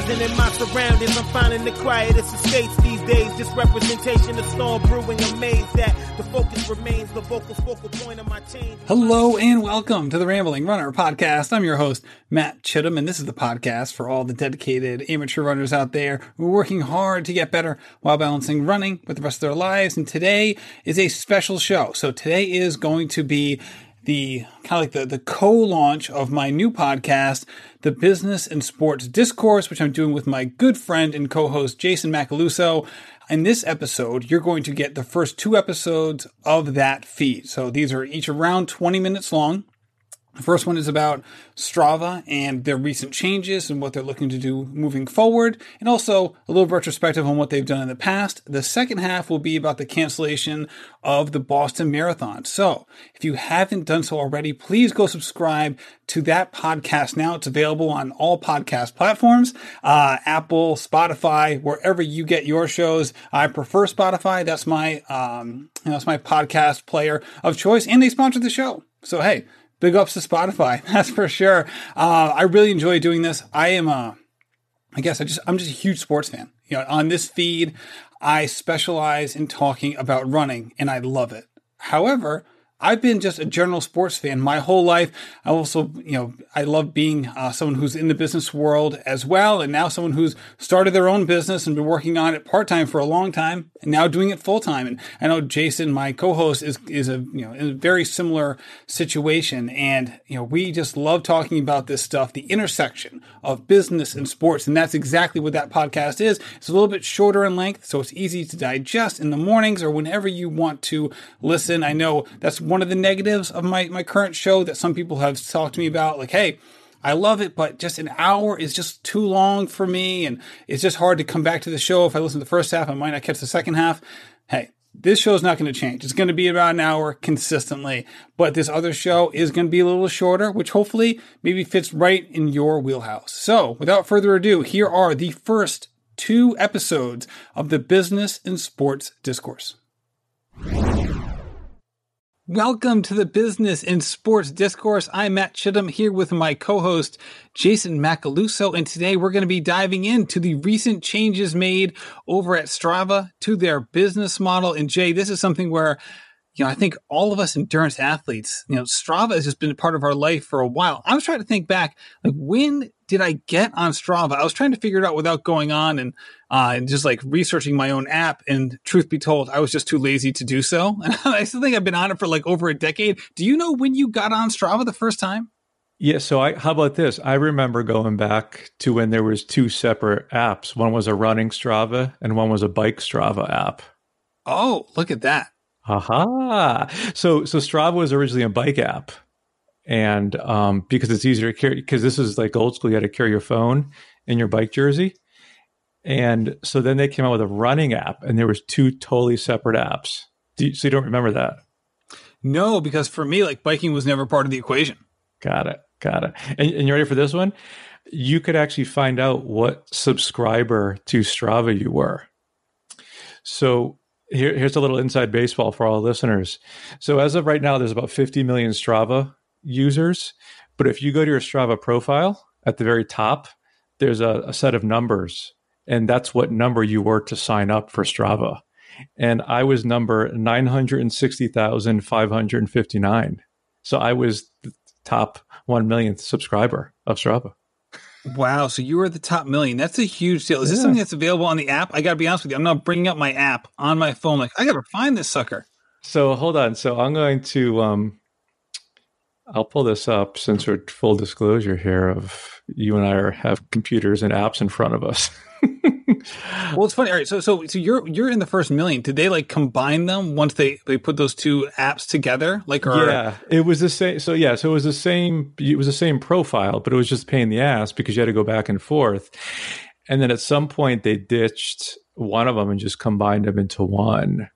enterprising in my surroundings. I'm finding the quietest estates these days. Just representation of storm brewing. Amazed that the focus remains the vocal focal point of my change. Hello and welcome to the Rambling Runner podcast. I'm your host, Matt Chittim, and this is the podcast for all the dedicated amateur runners out there who are working hard to get better while balancing running with the rest of their lives. And today is a special show. So today is going to be the kind of like the, the co-launch of my new podcast, The Business and Sports Discourse, which I'm doing with my good friend and co-host Jason Macaluso. In this episode, you're going to get the first two episodes of that feed. So these are each around 20 minutes long. The first one is about Strava and their recent changes and what they're looking to do moving forward, and also a little retrospective on what they've done in the past. The second half will be about the cancellation of the Boston Marathon. So, if you haven't done so already, please go subscribe to that podcast now. It's available on all podcast platforms uh, Apple, Spotify, wherever you get your shows. I prefer Spotify. That's my, um, that's my podcast player of choice, and they sponsor the show. So, hey, big ups to Spotify. That's for sure. Uh, I really enjoy doing this. I am a, I guess I just, I'm just a huge sports fan. You know, on this feed, I specialize in talking about running and I love it. However, I've been just a general sports fan my whole life. I also, you know, I love being uh, someone who's in the business world as well, and now someone who's started their own business and been working on it part time for a long time, and now doing it full time. And I know Jason, my co-host, is is a you know in a very similar situation, and you know we just love talking about this stuff, the intersection of business and sports, and that's exactly what that podcast is. It's a little bit shorter in length, so it's easy to digest in the mornings or whenever you want to listen. I know that's one of the negatives of my, my current show that some people have talked to me about. Like, hey, I love it, but just an hour is just too long for me. And it's just hard to come back to the show. If I listen to the first half, I might not catch the second half. Hey, this show is not going to change. It's going to be about an hour consistently, but this other show is going to be a little shorter, which hopefully maybe fits right in your wheelhouse. So without further ado, here are the first two episodes of the business and sports discourse. Welcome to the Business and Sports Discourse. I'm Matt Chittim here with my co-host Jason Macaluso, and today we're going to be diving into the recent changes made over at Strava to their business model. And Jay, this is something where you know, I think all of us endurance athletes, you know, Strava has just been a part of our life for a while. I was trying to think back, like when did I get on Strava? I was trying to figure it out without going on and uh, and just like researching my own app. And truth be told, I was just too lazy to do so. And I still think I've been on it for like over a decade. Do you know when you got on Strava the first time? Yeah, so I how about this? I remember going back to when there was two separate apps. One was a running Strava and one was a bike Strava app. Oh, look at that. Aha. So so Strava was originally a bike app. And um, because it's easier to carry, because this is like old school, you had to carry your phone in your bike jersey. And so then they came out with a running app, and there was two totally separate apps. You, so you don't remember that? No, because for me, like biking was never part of the equation. Got it. Got it. And, and you ready for this one? You could actually find out what subscriber to Strava you were. So here, here's a little inside baseball for all listeners. So as of right now, there's about 50 million Strava users. But if you go to your Strava profile at the very top, there's a, a set of numbers, and that's what number you were to sign up for Strava. And I was number 960,559. So I was the top 1 millionth subscriber of Strava. Wow. So you were the top million. That's a huge deal. Is this something that's available on the app? I got to be honest with you. I'm not bringing up my app on my phone. Like, I got to find this sucker. So hold on. So I'm going to, um, I'll pull this up since we're full disclosure here of you and I are, have computers and apps in front of us. well, it's funny. All right, so so so you're you're in the first million. Did they like combine them once they they put those two apps together? Like, or... yeah, it was the same. So yeah, so it was the same. It was the same profile, but it was just pain in the ass because you had to go back and forth. And then at some point, they ditched one of them and just combined them into one.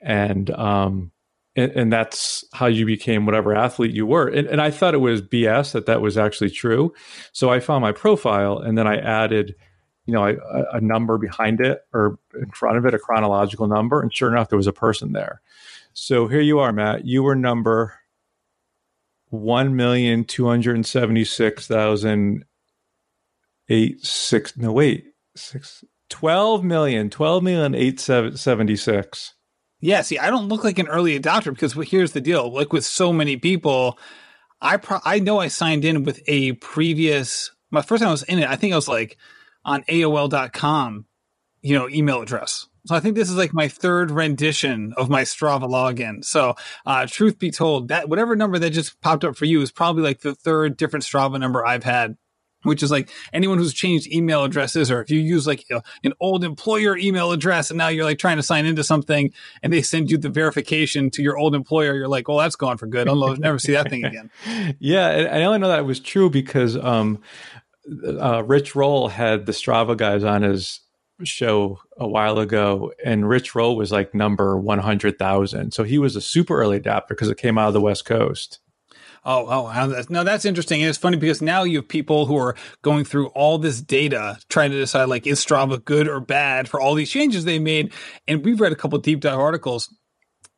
And um, and, and, that's how you became whatever athlete you were. And, and, I thought it was BS that that was actually true. So I found my profile and then I added, you know, a, number behind it or in front of it, a chronological number. And sure enough, there was a person there. So here you are, Matt. You were number one million two hundred seventy six thousand eight six no wait six 12 million 12 million 876 yeah see i don't look like an early adopter because here's the deal like with so many people i pro- i know i signed in with a previous my first time i was in it i think i was like on aol.com you know email address so I think this is like my third rendition of my Strava login. So, uh, truth be told, that whatever number that just popped up for you is probably like the third different Strava number I've had which is like anyone who's changed email addresses or if you use like an old employer email address and now you're like trying to sign into something and they send you the verification to your old employer you're like well that's gone for good. I'll never see that thing again. Yeah i only know that was true because um, uh, rich roll had the strava guys on his show a while ago and rich roll was like number 100000 so he was a super early adapter because it came out of the west coast Oh, oh, no, that's interesting. It's funny because now you have people who are going through all this data, trying to decide like, is Strava good or bad for all these changes they made? And we've read a couple deep dive articles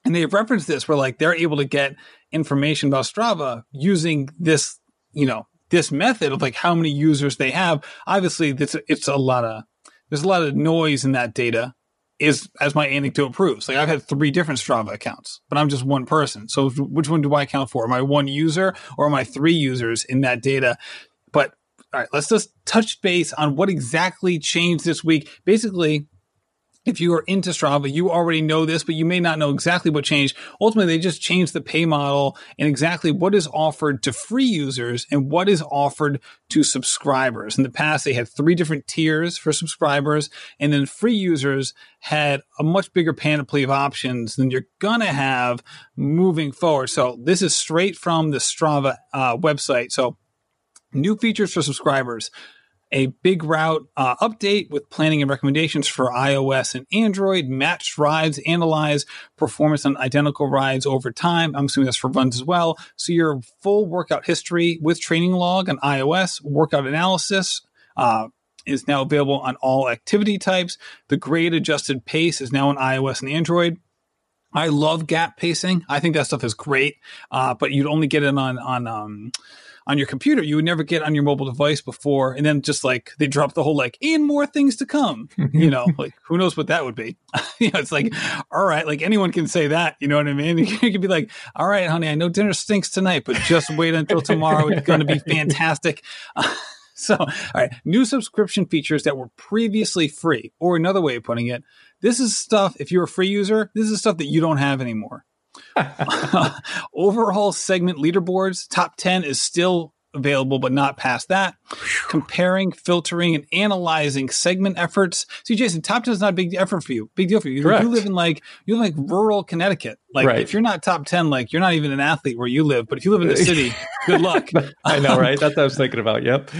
and they have referenced this where like they're able to get information about Strava using this, you know, this method of like how many users they have. Obviously, it's, it's a lot of, there's a lot of noise in that data is as my anecdote proves. Like I've had three different Strava accounts, but I'm just one person. So which one do I account for? Am I one user or am I three users in that data? But all right, let's just touch base on what exactly changed this week. Basically, if you are into Strava, you already know this, but you may not know exactly what changed. Ultimately, they just changed the pay model and exactly what is offered to free users and what is offered to subscribers. In the past, they had three different tiers for subscribers, and then free users had a much bigger panoply of options than you're going to have moving forward. So, this is straight from the Strava uh, website. So, new features for subscribers a big route uh, update with planning and recommendations for iOS and Android, matched rides, analyze performance on identical rides over time. I'm assuming that's for runs as well. So your full workout history with training log on iOS, workout analysis, uh, is now available on all activity types. The grade adjusted pace is now on iOS and Android. I love gap pacing. I think that stuff is great, uh, but you'd only get it on on um, on your computer you would never get on your mobile device before. And then just like they drop the whole like and more things to come you know? Like who knows what that would be? You know it's like all right like anyone can say that you know what i mean? You could be like all right honey i know dinner stinks tonight but just wait until tomorrow. It's going to be fantastic. So all right new subscription features that were previously free or another way of putting it this is stuff if you're a free user this is stuff that you don't have anymore Overall segment leaderboards, top 10 is still available, but not past that. Comparing, filtering, and analyzing segment efforts. See, Jason, top 10 is not a big effort for you. Big deal for you. Correct. You live in like, you live in like rural Connecticut. Like, right. if you're not top 10, like, you're not even an athlete where you live. But if you live in the city, good luck. I know, right? That's what I was thinking about. Yep.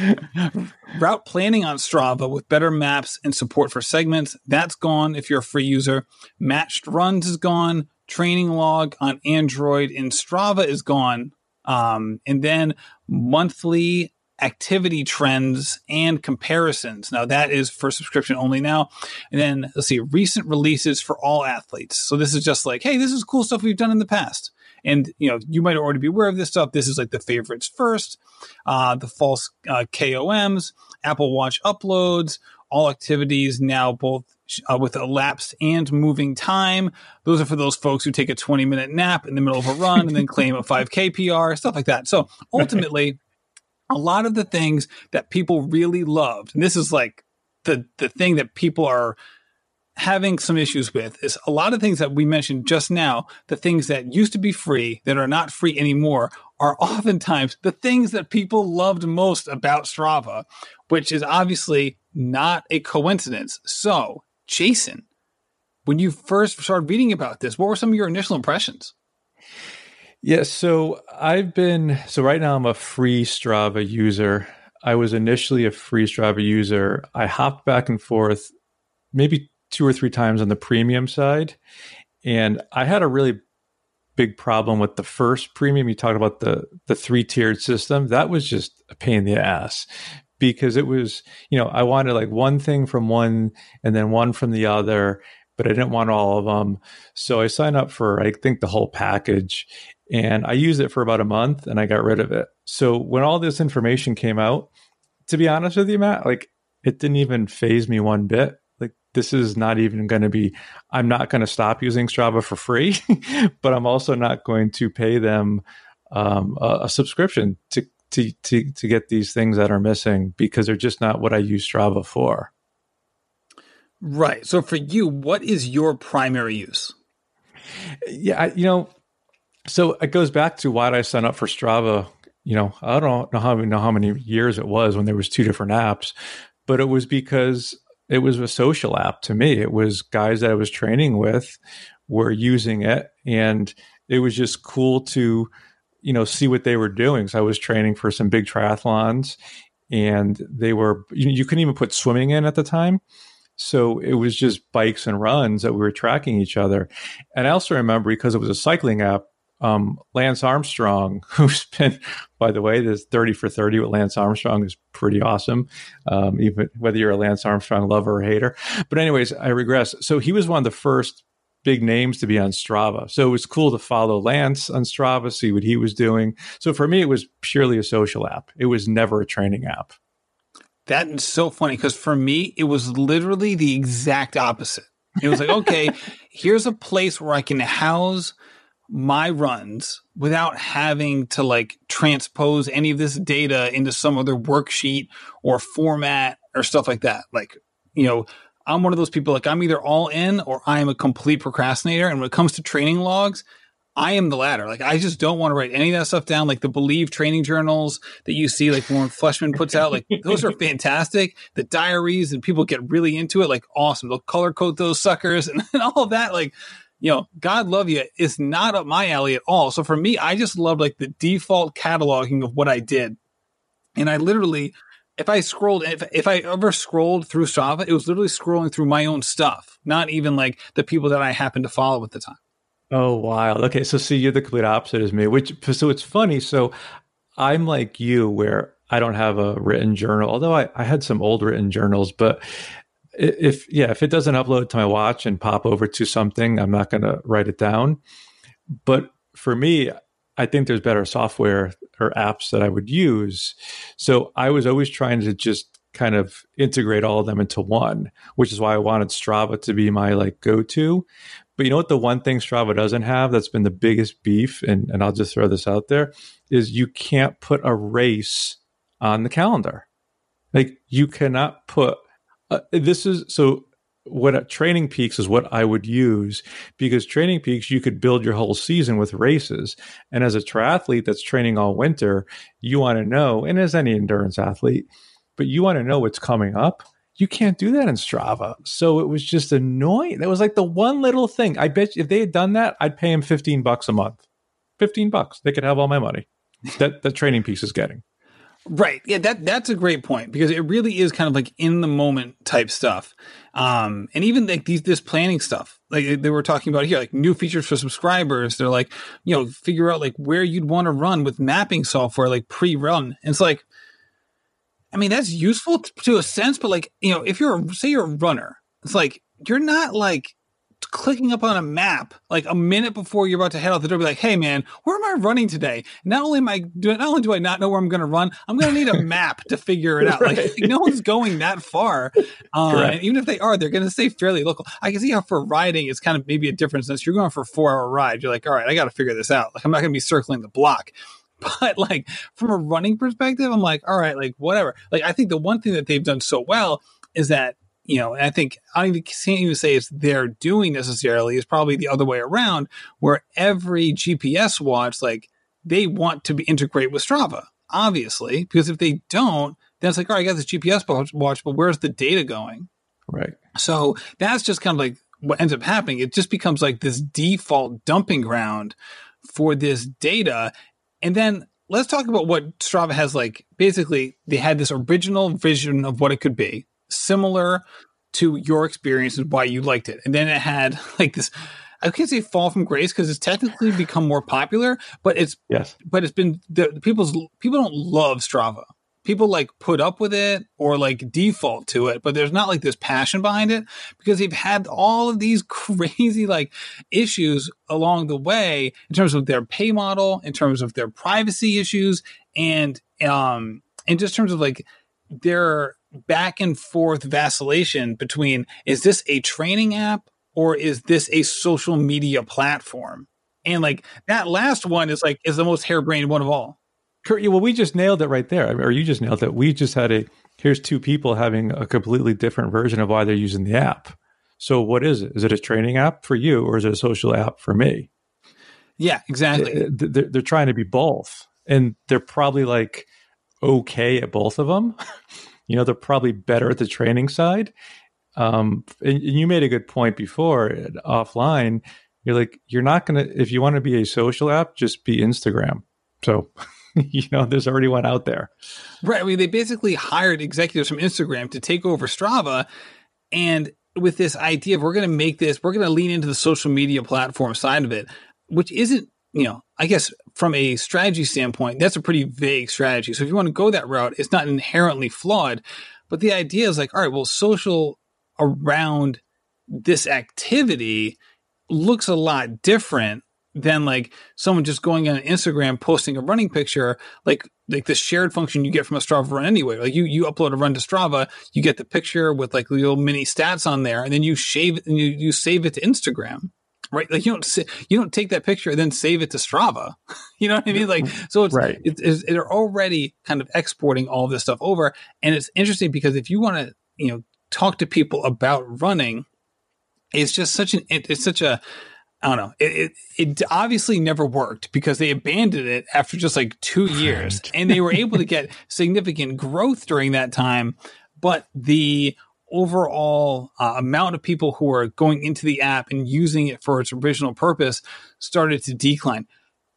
Route planning on Strava with better maps and support for segments. That's gone if you're a free user. Matched runs is gone training log on Android and Strava is gone. Um, and then monthly activity trends and comparisons. Now that is for subscription only now. And then let's see, recent releases for all athletes. So this is just like, hey, this is cool stuff we've done in the past. And you know, you might already be aware of this stuff. This is like the favorites first, uh, the false uh, KOMs, Apple Watch uploads, all activities now both uh, with elapsed and moving time. Those are for those folks who take a 20 minute nap in the middle of a run and then claim a 5K PR, stuff like that. So ultimately, a lot of the things that people really loved, and this is like the, the thing that people are having some issues with is a lot of things that we mentioned just now, the things that used to be free that are not free anymore are oftentimes the things that people loved most about Strava, which is obviously not a coincidence. So Jason, when you first started reading about this, what were some of your initial impressions? Yeah, so I've been so right now I'm a free Strava user. I was initially a free Strava user. I hopped back and forth maybe two or three times on the premium side, and I had a really big problem with the first premium. You talked about the the three tiered system. That was just a pain in the ass because it was, you know, I wanted like one thing from one and then one from the other, but I didn't want all of them. So I signed up for, I think, the whole package and I used it for about a month and I got rid of it. So when all this information came out, to be honest with you, Matt, like it didn't even phase me one bit. Like this is not even going to be. I'm not going to stop using Strava for free, but I'm also not going to pay them um, a, a subscription to to to to get these things that are missing because they're just not what I use Strava for. Right. So for you, what is your primary use? Yeah, I, you know, so it goes back to why did I sign up for Strava? You know, I don't know how know how many years it was when there was two different apps, but it was because it was a social app to me. It was guys that I was training with were using it, and it was just cool to you know see what they were doing. So I was training for some big triathlons, and they were you, you couldn't even put swimming in at the time. So it was just bikes and runs that we were tracking each other. And I also remember because it was a cycling app, um, Lance Armstrong, who's been, by the way, this 30 for 30 with Lance Armstrong is pretty awesome, um, even whether you're a Lance Armstrong lover or hater. But, anyways, I regress. So he was one of the first big names to be on Strava. So it was cool to follow Lance on Strava, see what he was doing. So for me, it was purely a social app, it was never a training app. That is so funny because for me, it was literally the exact opposite. It was like, okay, here's a place where I can house my runs without having to like transpose any of this data into some other worksheet or format or stuff like that. Like, you know, I'm one of those people like I'm either all in or I am a complete procrastinator. And when it comes to training logs, I am the latter. Like I just don't want to write any of that stuff down. Like the Believe training journals that you see, like Lauren Fleshman puts out, like those are fantastic. The diaries and people get really into it, like awesome. They'll color code those suckers and, and all of that. Like, you know, God love you is not up my alley at all. So for me, I just love like the default cataloging of what I did. And I literally, if I scrolled, if, if I ever scrolled through Strava, it was literally scrolling through my own stuff, not even like the people that I happened to follow at the time. Oh, wild. Okay, so see, you're the complete opposite as me. Which so it's funny. So I'm like you, where I don't have a written journal, although I, I had some old written journals. But if yeah, if it doesn't upload to my watch and pop over to something, I'm not going to write it down. But for me, I think there's better software or apps that I would use. So I was always trying to just kind of integrate all of them into one, which is why I wanted Strava to be my like go to. But you know what? The one thing Strava doesn't have that's been the biggest beef, and, and I'll just throw this out there, is you can't put a race on the calendar. Like you cannot put uh, this is so what training peaks is what I would use because training peaks you could build your whole season with races and as a triathlete that's training all winter you want to know and as any endurance athlete but you want to know what's coming up you can't do that in Strava. So it was just annoying. That was like the one little thing. I bet if they had done that, I'd pay him 15 bucks a month. 15 bucks. They could have all my money that the TrainingPeaks is getting. Right. Yeah, that that's a great point because it really is kind of like in the moment type stuff. Um, and even like these this planning stuff, like they were talking about here, like new features for subscribers. They're like, you know, figure out like where you'd want to run with mapping software, like pre-run. And it's like, I mean, that's useful to a sense, but like, you know, if you're, say you're a runner, it's like, you're not like clicking up on a map like a minute before you're about to head out the door, be like, "Hey, man, where am I running today?" Not only am I not only do I not know where I'm going to run, I'm going to need a map to figure it out. right. Like, no one's going that far, uh, and even if they are, they're going to stay fairly local. I can see how for riding, it's kind of maybe a difference. Since you're going for a four hour ride, you're like, "All right, I got to figure this out." Like, I'm not going to be circling the block. But like from a running perspective, I'm like, all right, like whatever. Like I think the one thing that they've done so well is that you know, I think I can't even say it's they're doing necessarily. It's probably the other way around, where every GPS watch, like they want to be integrate with Strava, obviously, because if they don't, then it's like, all right, I got this GPS watch, but where's the data going? Right. So that's just kind of like what ends up happening. It just becomes like this default dumping ground for this data. And then let's talk about what Strava has like. Basically, they had this original vision of what it could be, similar to your experience and why you liked it. And then it had like this I can't say fall from grace because it's technically become more popular, but it's yes, but it's been the, the people's people don't love Strava. People like put up with it or like default to it, but there's not like this passion behind it because they've had all of these crazy like issues along the way in terms of their pay model, in terms of their privacy issues, and um, in just terms of like their back and forth vacillation between is this a training app or is this a social media platform? And like that last one is like is the most harebrained one of all. Kurt, Well, we just nailed it right there, or you just nailed it. We just had a here's two people having a completely different version of why they're using the app. So, what is it? Is it a training app for you, or is it a social app for me? Yeah, exactly. Eh, eh, they're, they're trying to be both, and they're probably like okay at both of them. you know, they're probably better at the training side. Um, and, you made a good point before offline. You're like, you're not to, if you want to be a social app, just be Instagram. So, you know, there's already one out there. Right. I mean, they basically hired executives from Instagram to take over Strava. And with this idea of we're going to make this, we're going to lean into the social media platform side of it, which isn't, you know, I guess from a strategy standpoint, that's a pretty vague strategy. So if you want to go that route, it's not inherently flawed. But the idea is like, all right, well, social around this activity looks a lot different than like someone just going on Instagram posting a running picture, like like the shared function you get from a Strava run anyway. Like you you upload a run to Strava, you get the picture with like little mini stats on there, and then you shave and you, you save it to Instagram. Right, like you don't you don't take that picture and then save it to Strava. you know what I mean? Like so, it's right. It, it's, they're already kind of exporting all this stuff over, and it's interesting because if you want to you know talk to people about running, it's just such an it, it's such a I don't know. It, it, it obviously never worked because they abandoned it after just like two years, and they were able to get significant growth during that time. But the overall uh, amount of people who are going into the app and using it for its original purpose started to decline.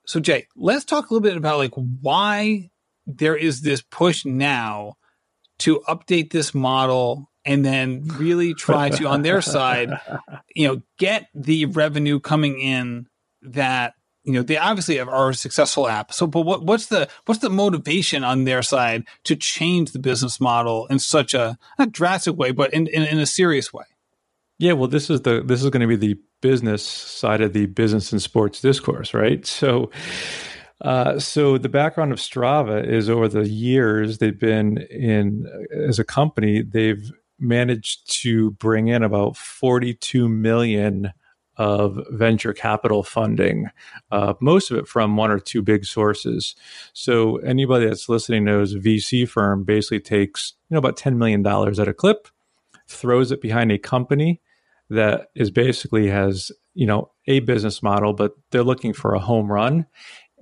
So, Jay, let's talk a little bit about like why there is this push now to update this model and then really try to on their side you know get the revenue coming in that you know they obviously have a successful app. So but what, what's the what's the motivation on their side to change the business model in such a not drastic way but in, in, in a serious way? Yeah well this is the this is going to be the business side of the business and sports discourse right? So uh, so the background of Strava is over the years they've been in as a company, they've managed to bring in about 42 million of venture capital funding, uh, most of it from one or two big sources. So anybody that's listening knows a VC firm basically takes you know about $10 million at a clip, throws it behind a company that is basically has you know a business model, but they're looking for a home run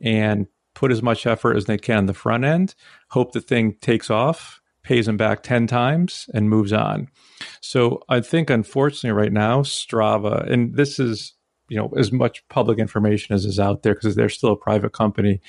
and put as much effort as they can on the front end, hope the thing takes off pays him back 10 times and moves on. So I think unfortunately right now Strava and this is you know as much public information as is out there because they're still a private company.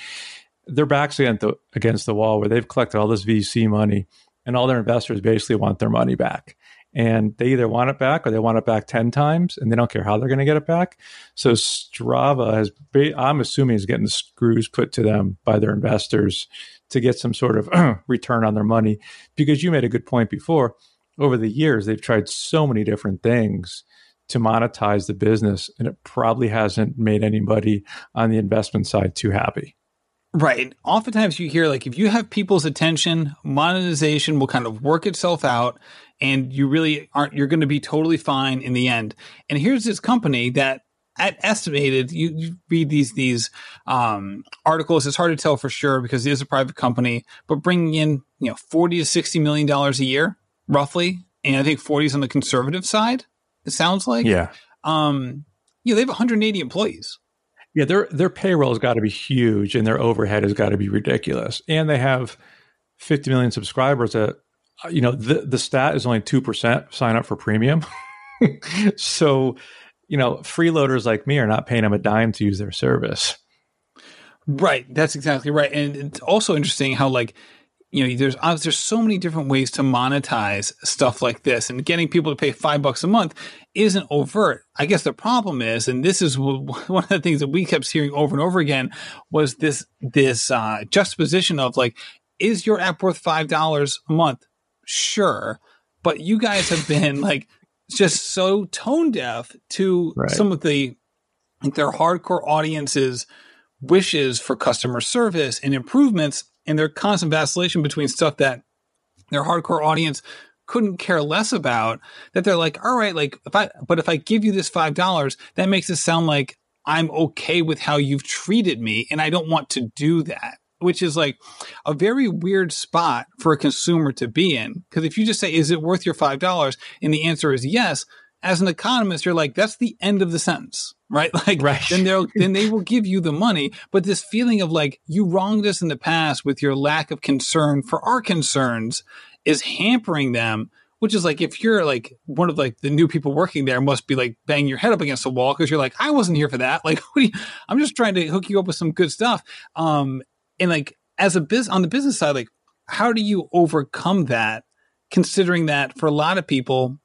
Their backs against the, against the wall where they've collected all this VC money and all their investors basically want their money back. And they either want it back or they want it back 10 times and they don't care how they're going to get it back. So Strava has, I'm assuming, is getting the screws put to them by their investors to get some sort of return on their money. Because you made a good point before. Over the years, they've tried so many different things to monetize the business, and it probably hasn't made anybody on the investment side too happy. Right. Oftentimes you hear like if you have people's attention, monetization will kind of work itself out and you really aren't you're going to be totally fine in the end. And here's this company that at estimated, you, you read these these um, articles. It's hard to tell for sure because it is a private company, but bringing in you know forty to sixty million dollars a year, roughly, and I think forty is on the conservative side. It sounds like, yeah. Um, you know, they have 180 employees. Yeah, their their payroll has got to be huge, and their overhead has got to be ridiculous, and they have 50 million subscribers. That you know, the the stat is only two percent sign up for premium. so you know, freeloaders like me are not paying them a dime to use their service. Right. That's exactly right. And it's also interesting how like you know there's there's so many different ways to monetize stuff like this and getting people to pay five bucks a month isn't overt i guess the problem is and this is one of the things that we kept hearing over and over again was this this uh, juxtaposition of like is your app worth five dollars a month sure but you guys have been like just so tone deaf to right. some of the like their hardcore audiences wishes for customer service and improvements and their constant vacillation between stuff that their hardcore audience couldn't care less about that they're like all right like if i but if i give you this five dollars that makes it sound like i'm okay with how you've treated me and i don't want to do that which is like a very weird spot for a consumer to be in. Because if you just say is it worth your five dollars? and the answer is yes as an economist you're like that's the end of the sentence right? Like Right. then they'll then they will give you the money. But this feeling of like you wronged us in the past with your lack of concern for our concerns is hampering them which is like if you're like one of like the new people working there must be like banging your head up against the wall because you're like i wasn't here for that. Like what you, i'm just trying to hook you up with some good stuff. Um and like as a biz on the business side like how do you overcome that considering that for a lot of people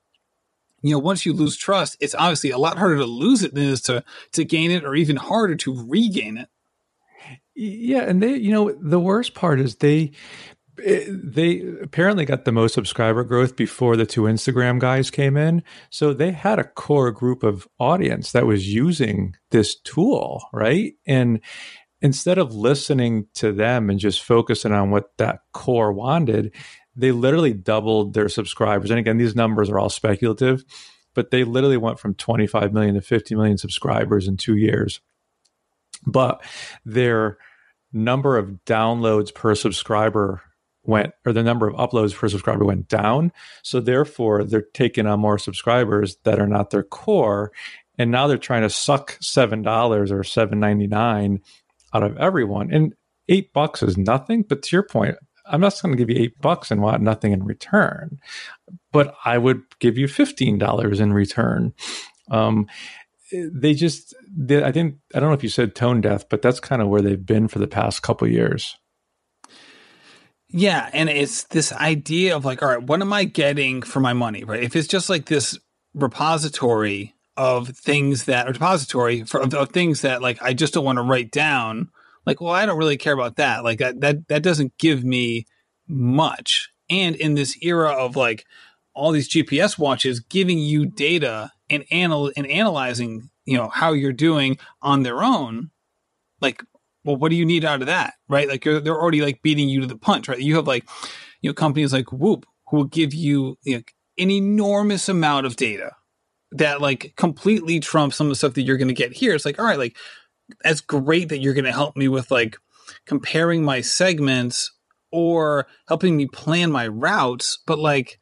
you know once you lose trust it's obviously a lot harder to lose it than it is to to gain it or even harder to regain it Yeah, and they, you know, the worst part is they eh, they apparently got the most subscriber growth before the two Instagram guys came in. So they had a core group of audience that was using this tool, right? And instead of listening to them and just focusing on what that core wanted, they literally doubled their subscribers. And again, these numbers are all speculative, but they literally went from 25 million to 50 million subscribers in 2 years. But their number of downloads per subscriber went or the number of uploads per subscriber went down so therefore they're taking on more subscribers that are not their core and now they're trying to suck seven dollars or seven ninety nine out of everyone. And eight bucks is nothing but to your point i'm not going to give you eight bucks and want nothing in return but i would give you fifteen dollars in return. Um, they just they, i think i don't know if you said tone deaf but that's kind of where they've been for the past couple years. Yeah, and it's this idea of like, all right, what am I getting for my money, right? If it's just like this repository of things that, are depository for of, of things that like I just don't want to write down, like, well, I don't really care about that. Like that that that doesn't give me much. And in this era of like all these GPS watches giving you data and anal and analyzing, you know, how you're doing on their own, like well, what do you need out of that, right? Like they're already like beating you to the punch, right? You have like, you know, companies like Whoop who will give you, you know, an enormous amount of data that like completely trumps some of the stuff that you're going to get here. It's like, all right, like that's great that you're going to help me with like comparing my segments or helping me plan my routes, but like,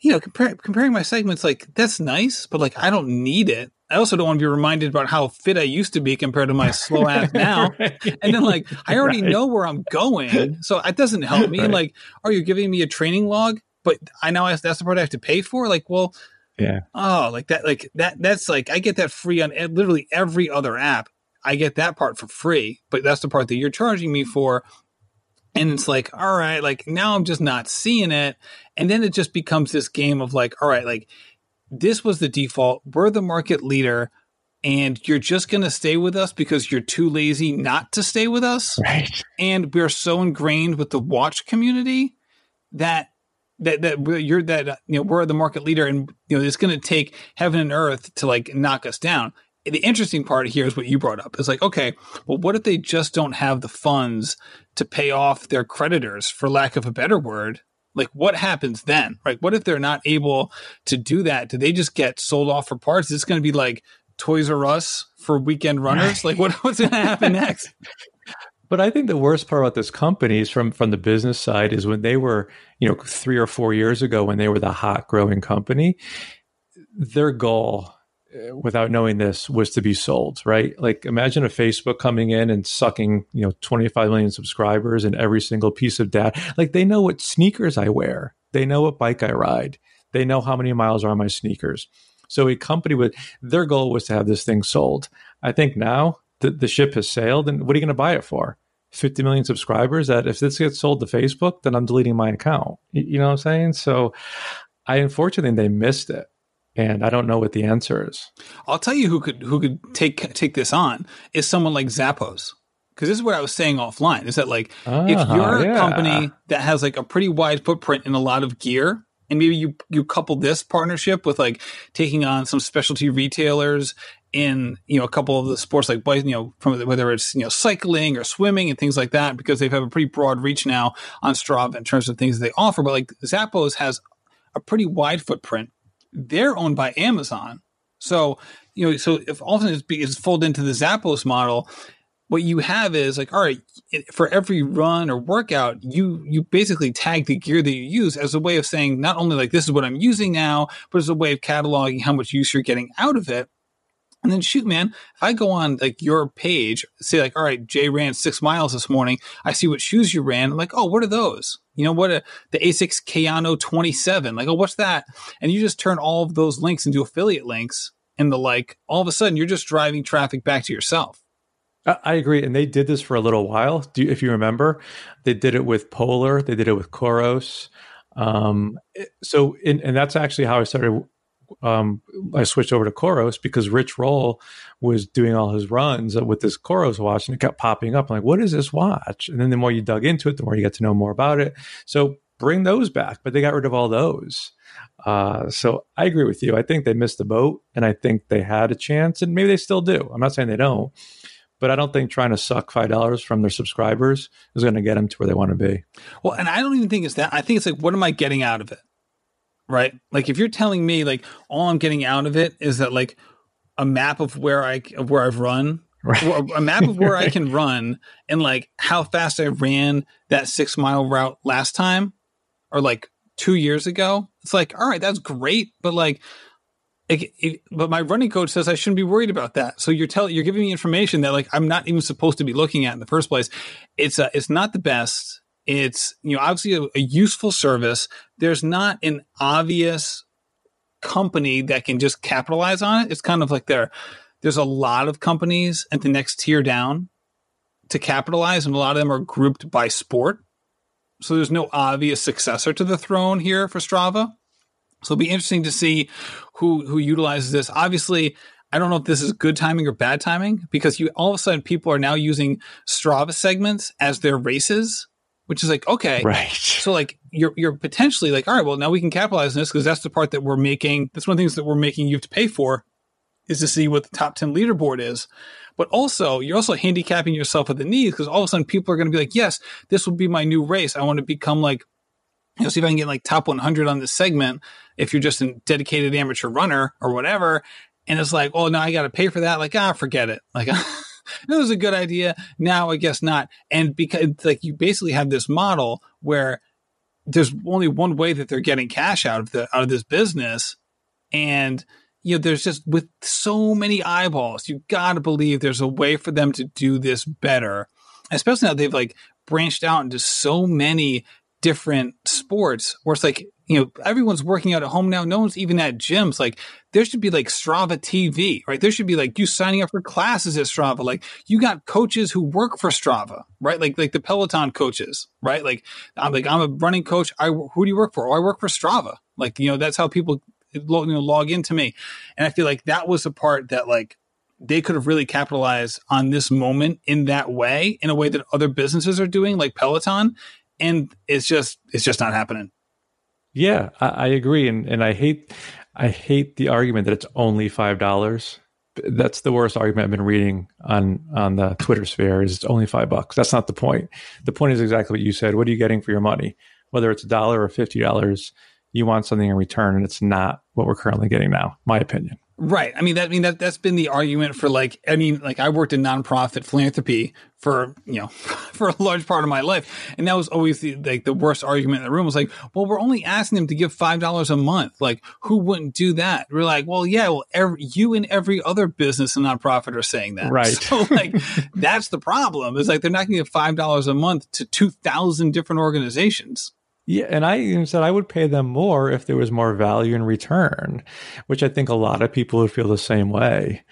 you know, compare, comparing my segments, like that's nice, but like I don't need it. I also don't want to be reminded about how fit I used to be compared to my slow ass now. Right. And then like I already Right. know where I'm going, so it doesn't help me. Right. like, are you giving me a training log? But I now that's the part I have to pay for. Like, well, yeah oh, like that, like that. That's like I get that free on e- literally every other app. I get that part for free, but that's the part that you're charging me for. And it's like, all right, like now I'm just not seeing it. And then it just becomes this game of like, all right, like this was the default. We're the market leader. And you're just going to stay with us because you're too lazy not to stay with us. right And we're so ingrained with the watch community that that that we're, you're that uh, you know we're the market leader and you know it's going to take heaven and earth to like knock us down the interesting part here is what you brought up. It's like, okay, well, what if they just don't have the funds to pay off their creditors, for lack of a better word? Like, what happens then? Right? What if they're not able to do that? Do they just get sold off for parts? Is this going to be like Toys R Us for weekend runners? Like, what, what's going to happen next? But I think the worst part about this company is from from the business side is when they were, you know, three or four years ago when they were the hot growing company, their goal, uh, without knowing this, was to be sold. Right? Like imagine a Facebook coming in and sucking, you know, twenty five million subscribers and every single piece of data. Like they know what sneakers I wear, they know what bike I ride, they know how many miles are on my sneakers. So a company with their goal was to have this thing sold. I think now the, the ship has sailed, and what are you going to buy it for? 50 million subscribers that if this gets sold to Facebook, then I'm deleting my account. You, know what I'm saying? So I unfortunately they missed it. And I don't know what the answer is. I'll tell you who could who could take take this on is someone like Zappos. Because this is what I was saying offline is that like if Ah, you're a yeah. company that has like a pretty wide footprint in a lot of gear, and maybe you you couple this partnership with like taking on some specialty retailers in you know a couple of the sports like you know from whether it's you know cycling or swimming and things like that because they have a pretty broad reach now on Strava in terms of things they offer. But like Zappos has a pretty wide footprint. They're owned by Amazon, so you know so if often it's, it's folded into the Zappos model. What you have is like, all right, for every run or workout, you you basically tag the gear that you use as a way of saying not only like this is what I'm using now, but as a way of cataloging how much use you're getting out of it and then shoot, man, if I go on like your page, say like, all right, Jay ran six miles this morning. I see what shoes you ran. I'm like, oh, what are those? You know, what a, the Asics Kayano 27. Like, oh, what's that? And you just turn all of those links into affiliate links and the like, all of a sudden you're just driving traffic back to yourself. I agree. And they did this for a little while. You, if you remember, they did it with Polar, they did it with Coros. Um, so, in, and that's actually how I started um, I switched over to Coros because Rich Roll was doing all his runs with this Coros watch and it kept popping up. I'm like, what is this watch? And then the more you dug into it, the more you get to know more about it. So bring those back, but they got rid of all those. Uh, so I agree with you. I think they missed the boat and I think they had a chance and maybe they still do. I'm not saying they don't, but I don't think trying to suck $5 from their subscribers is going to get them to where they want to be. Well, and I don't even think it's that. I think it's like, what am I getting out of it? Right? Like if you're telling me like all I'm getting out of it is that like a map of where I of where I've run, right. a map of where I can run, and like how fast I ran that six mile route last time, or like two years ago. It's like all right, that's great, but like. It, it, but my running coach says I shouldn't be worried about that. So you're telling, you're giving me information that like I'm not even supposed to be looking at in the first place. It's uh, it's not the best it's, you know, obviously a, a useful service. There's not an obvious company that can just capitalize on it. It's kind of like there, there's a lot of companies at the next tier down to capitalize, and a lot of them are grouped by sport. So there's no obvious successor to the throne here for Strava. So it'll be interesting to see who who utilizes this. Obviously, I don't know if this is good timing or bad timing because you all of a sudden people are now using Strava segments as their races which is like okay. Right. So like you're you're potentially like all right well now we can capitalize on this because that's the part that we're making that's one of the things that we're making you have to pay for is to see what the top 10 leaderboard is. But also you're also handicapping yourself at the knees because all of a sudden people are going to be like yes this will be my new race. I want to become like you know see if i can get like top 100 on this segment if you're just a dedicated amateur runner or whatever. And it's like oh no i got to pay for that. Like ah forget it. Like it was a good idea. Now I guess not. And because like you basically have this model where there's only one way that they're getting cash out of the out of this business, and you know there's just with so many eyeballs, you got to believe there's a way for them to do this better. Especially now they've like branched out into so many different sports where it's like you know, everyone's working out at home now. No one's even at gyms. Like there should be like Strava TV, right? There should be like you signing up for classes at Strava. Like you got coaches who work for Strava, right? Like like the Peloton coaches, right? Like I'm like I'm a running coach. I who do you work for? Oh, I work for Strava. Like you know that's how people you know log into me, and I feel like that was the part that like they could have really capitalized on this moment in that way, in a way that other businesses are doing, like Peloton, and it's just it's just not happening. Yeah, I, I agree, and and I hate I hate the argument that it's only five dollars. That's the worst argument I've been reading on on the Twitter sphere. Is it's only five bucks? That's not the point. The point is exactly what you said. What are you getting for your money? Whether it's a dollar or fifty dollars, you want something in return, and it's not what we're currently getting now. My opinion. Right. I mean that I mean that that's been the argument for like I mean like I worked in nonprofit philanthropy for you know for a large part of my life. And that was always the like the worst argument in the room was like well we're only asking them to give five dollars a month. Like who wouldn't do that? We're like well yeah well every, you and every other business and nonprofit are saying that. Right. So like that's the problem. Is like they're not going to give five dollars a month to two thousand different organizations yeah, and I even said I would pay them more if there was more value in return, which I think a lot of people would feel the same way.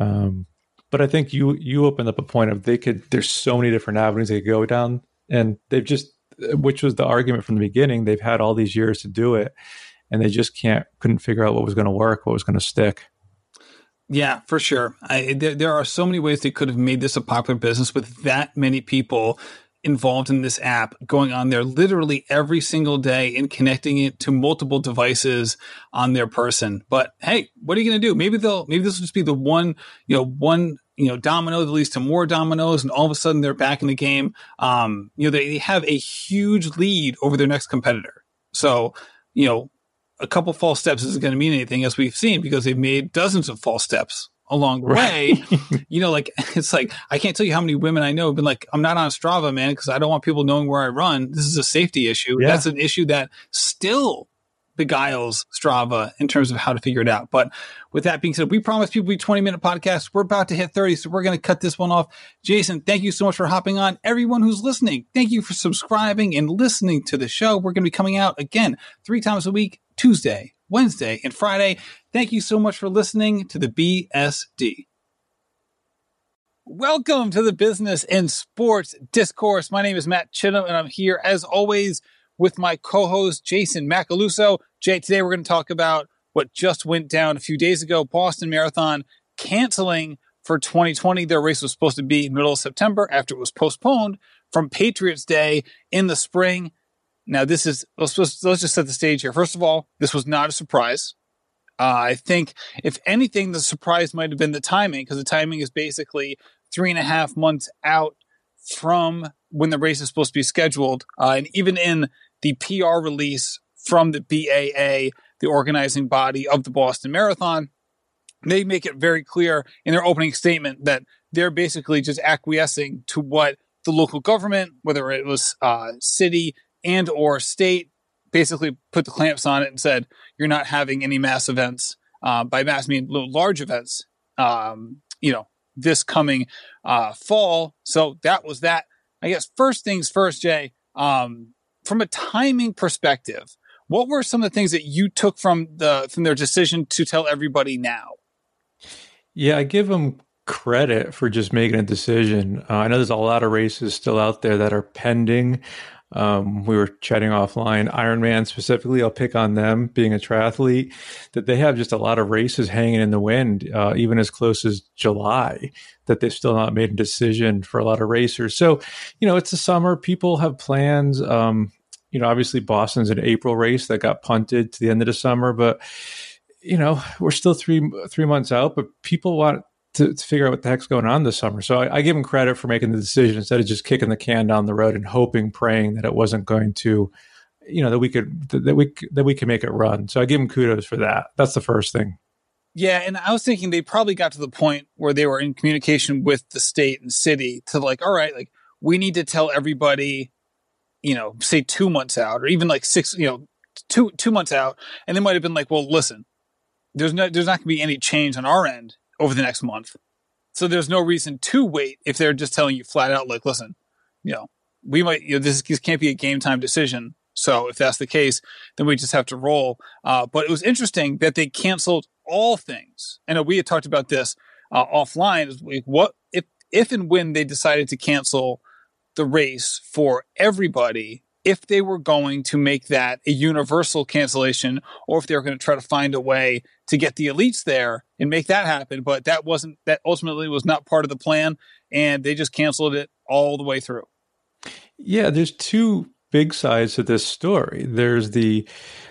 Um, but I think you you opened up a point of they could. There's so many different avenues they could go down, and they've just, which was the argument from the beginning. They've had all these years to do it, and they just can't couldn't figure out what was going to work, what was going to stick. Yeah, for sure. I, there, there are so many ways they could have made this a popular business with that many people involved in this app, going on there literally every single day and connecting it to multiple devices on their person. But hey, what are you going to do? Maybe they'll, maybe this will just be the one, you know, one, you know, domino that leads to more dominoes, and all of a sudden they're back in the game. Um, you know, they, they have a huge lead over their next competitor. So, you know, a couple false steps isn't going to mean anything, as we've seen, because they've made dozens of false steps along the way. you know, like it's like I can't tell you how many women I know have been like, I'm not on Strava, man, because I don't want people knowing where I run. This is a safety issue. Yeah. That's an issue that still beguiles Strava in terms of how to figure it out. But with that being said, we promised people be 20 minute podcast. We're about to hit 30, so we're going to cut this one off. Jason, thank you so much for hopping on. Everyone who's listening, thank you for subscribing and listening to the show. We're going to be coming out again three times a week, Tuesday, Wednesday, and Friday. Thank you so much for listening to the BSD. Welcome to the Business and Sports Discourse. My name is Matt Chittim, and I'm here as always with my co-host Jason Macaluso. Jay, today we're going to talk about what just went down a few days ago: Boston Marathon canceling for 2020. Their race was supposed to be middle of September after it was postponed from Patriots Day in the spring. Now, this is let's, let's just set the stage here. First of all, this was not a surprise. Uh, I think, if anything, the surprise might have been the timing because the timing is basically three and a half months out from when the race is supposed to be scheduled. Uh, and even in the PR release from the BAA, the organizing body of the Boston Marathon, they make it very clear in their opening statement that they're basically just acquiescing to what the local government, whether it was uh, city, and or state basically put the clamps on it and said you're not having any mass events. Uh, by mass, I mean large events. Um, you know, this coming uh, fall. So that was that. I guess first things first, Jay. Um, from a timing perspective, what were some of the things that you took from the from their decision to tell everybody now? Yeah, I give them credit for just making a decision. Uh, I know there's a lot of races still out there that are pending. Um, we were chatting offline. Ironman specifically, I'll pick on them being a triathlete, that they have just a lot of races hanging in the wind, uh, even as close as July, that they've still not made a decision for a lot of racers. So, you know, it's the summer. People have plans. Um, you know, obviously Boston's an April race that got punted to the end of the summer, but you know, we're still three three months out, but people want to, to, figure out what the heck's going on this summer. So I, I, give him credit for making the decision instead of just kicking the can down the road and hoping, praying that it wasn't going to, you know, that we could that we that we could make it run. So I give him kudos for that. That's the first thing. Yeah, and I was thinking they probably got to the point where they were in communication with the state and city to like, all right, like we need to tell everybody, you know, say two months out or even like six, you know, two two months out, and they might have been like, well, listen, there's no there's not going to be any change on our end over the next month. So there's no reason to wait if they're just telling you flat out, like, listen, you know, we might, you know, this, this can't be a game time decision. So if that's the case, then we just have to roll. Uh, but it was interesting that they canceled all things. I know we had talked about this uh, offline. What if if and when they decided to cancel the race for everybody? If they were going to make that a universal cancellation, or if they were going to try to find a way to get the elites there and make that happen. But that wasn't that ultimately was not part of the plan, and they just canceled it all the way through. Yeah, there's two big sides to this story. There's the